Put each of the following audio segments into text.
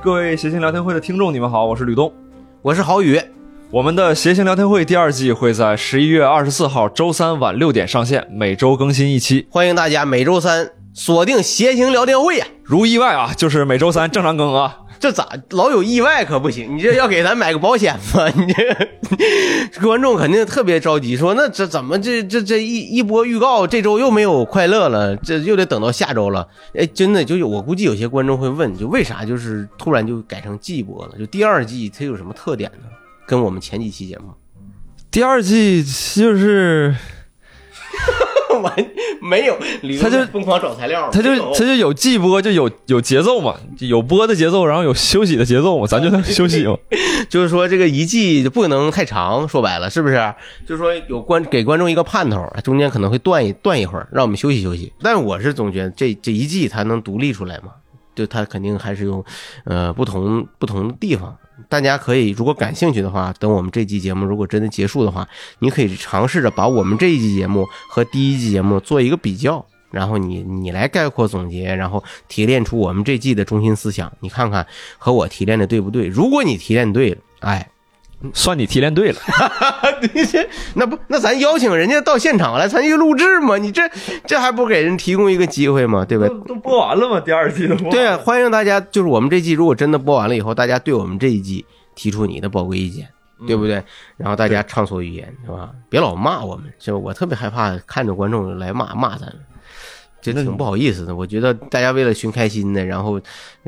各位谐星聊天会的听众，你们好，我是吕东。我是郝宇，我们的谐星聊天会第二季会在十一月二十四号周三晚六点上线，每周更新一期。欢迎大家每周三锁定谐星聊天会呀、如意外啊，就是每周三正常更啊。这咋老有意外可不行？你这要给咱买个保险吗？你这观众肯定特别着急，说那这怎么这这这一一波预告，这周又没有快乐了，这又得等到下周了。哎，真的就有，我估计有些观众会问，就为啥就是突然就改成季播了？就第二季它有什么特点呢？跟我们前几期节目第二季就是 完没有，他就疯狂找材料，他就他就有季播，就有有节奏嘛，有播的节奏，然后有休息的节奏嘛，咱就在休息嘛。就是说这个一季就不能太长，说白了是不是？就是说有观给观众一个盼头，中间可能会断一断一会儿，让我们休息休息。但我是总觉得这这一季它能独立出来嘛，就它肯定还是有呃不同不同的地方。大家可以如果感兴趣的话，等我们这期节目如果真的结束的话，你可以尝试着把我们这一期节目和第一期节目做一个比较。然后你你来概括总结，然后提炼出我们这季的中心思想，你看看和我提炼的对不对？如果你提炼对了，哎，算你提炼对了，你这那不那咱邀请人家到现场来参与录制吗？你这这还不给人提供一个机会吗？对吧？都播完了吗？第二季都播对啊，欢迎大家，就是我们这季如果真的播完了以后，大家对我们这一季提出你的宝贵意见，对不对？然后大家畅所欲言，是吧？别老骂我们，是吧？我特别害怕看着观众来骂骂咱们。这挺不好意思的，我觉得大家为了寻开心的，然后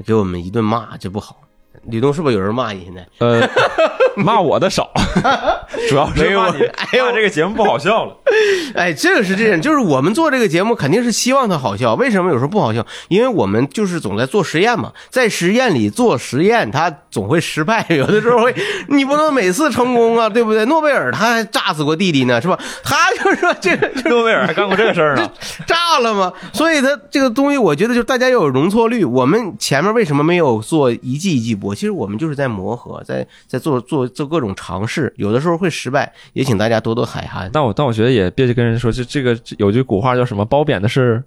给我们一顿骂，这不好。吕东是不是有人骂你现在？呃，骂我的少，主要是没有骂你，哎呀这个节目不好笑了。哎，这个是这样，就是我们做这个节目肯定是希望它好笑。为什么有时候不好笑？因为我们就是总在做实验嘛，在实验里做实验，它总会失败，有的时候会，你不能每次成功啊，对不对？诺贝尔他还炸死过弟弟呢，是吧？他就是说这个就是诺贝尔还干过这个事儿呢。炸了吗？所以他这个东西，我觉得就是大家要有容错率。我们前面为什么没有做一季一季播？其实我们就是在磨合，在在做做做各种尝试，有的时候会失败，也请大家多多海涵。但我但我觉得也别去跟人说，这这个有句古话叫什么？褒贬的是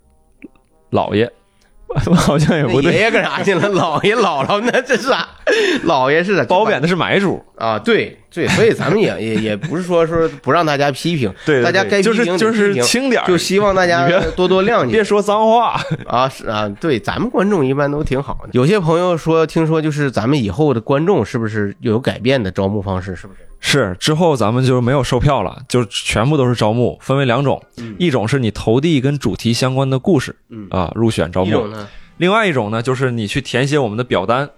老爷，好像也不对。爷爷干啥去了？老爷姥姥那这是啥？老爷是啥？褒贬的是买主，啊，对对，所以咱们也也也不是说说不让大家批评，对对大家该批就是评就是轻点儿就希望大家多多谅解别说脏话。啊，是啊，对，咱们观众一般都挺好的。有些朋友说，听说就是咱们以后的观众是不是有改变的招募方式？是不是？是之后咱们就没有售票了，就全部都是招募，分为两种，一种是你投递跟主题相关的故事，嗯啊入选招募？另外一种呢就是你去填写我们的表单。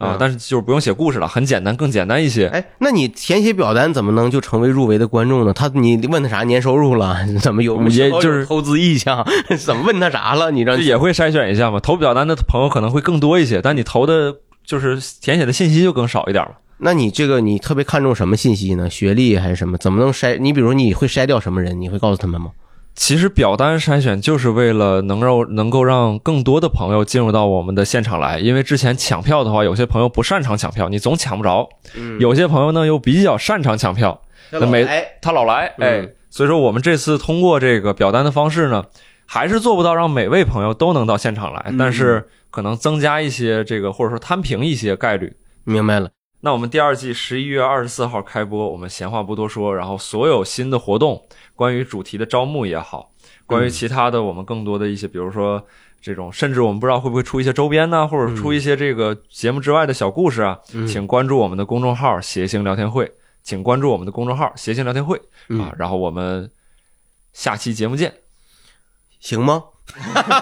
啊嗯，但是就是不用写故事了，很简单，更简单一些。哎，那你填写表单怎么能就成为入围的观众呢？他你问他啥年收入了？怎么有也就是投资意向？怎么问他啥了？你让这也会筛选一下嘛。投表单的朋友可能会更多一些，但你投的就是填写的信息就更少一点了。那你这个你特别看重什么信息呢？学历还是什么？怎么能筛？你比如你会筛掉什么人？你会告诉他们吗？其实表单筛选就是为了能够能够让更多的朋友进入到我们的现场来，因为之前抢票的话，有些朋友不擅长抢票，你总抢不着；嗯。有些朋友呢又比较擅长抢票，那每哎，他老来，嗯。哎，所以说我们这次通过这个表单的方式呢，还是做不到让每位朋友都能到现场来，嗯但是可能增加一些这个或者说摊平一些概率。明白了。那我们第二季十一月二十四号开播，我们闲话不多说，然后所有新的活动，关于主题的招募也好，关于其他的我们更多的一些，比如说这种，甚至我们不知道会不会出一些周边呢，或者出一些这个节目之外的小故事啊，嗯请关注我们的公众号“谐星聊天会”，请关注我们的公众号“谐星聊天会”嗯啊，然后我们下期节目见。行吗？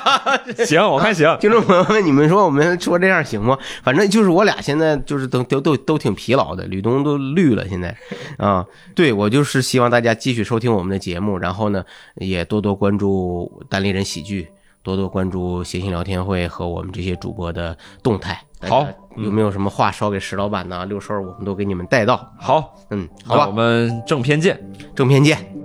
行，我看行。听众朋友们，你们说我们说这样行吗？反正就是我俩现在就是都都都都挺疲劳的，吕东都绿了现在啊。对我就是希望大家继续收听我们的节目，然后呢也多多关注单立人喜剧，多多关注谐星聊天会和我们这些主播的动态。好有没有什么话捎给石老板呢、六兽，我们都给你们带到。好，嗯，好吧我，们正片见。正片见。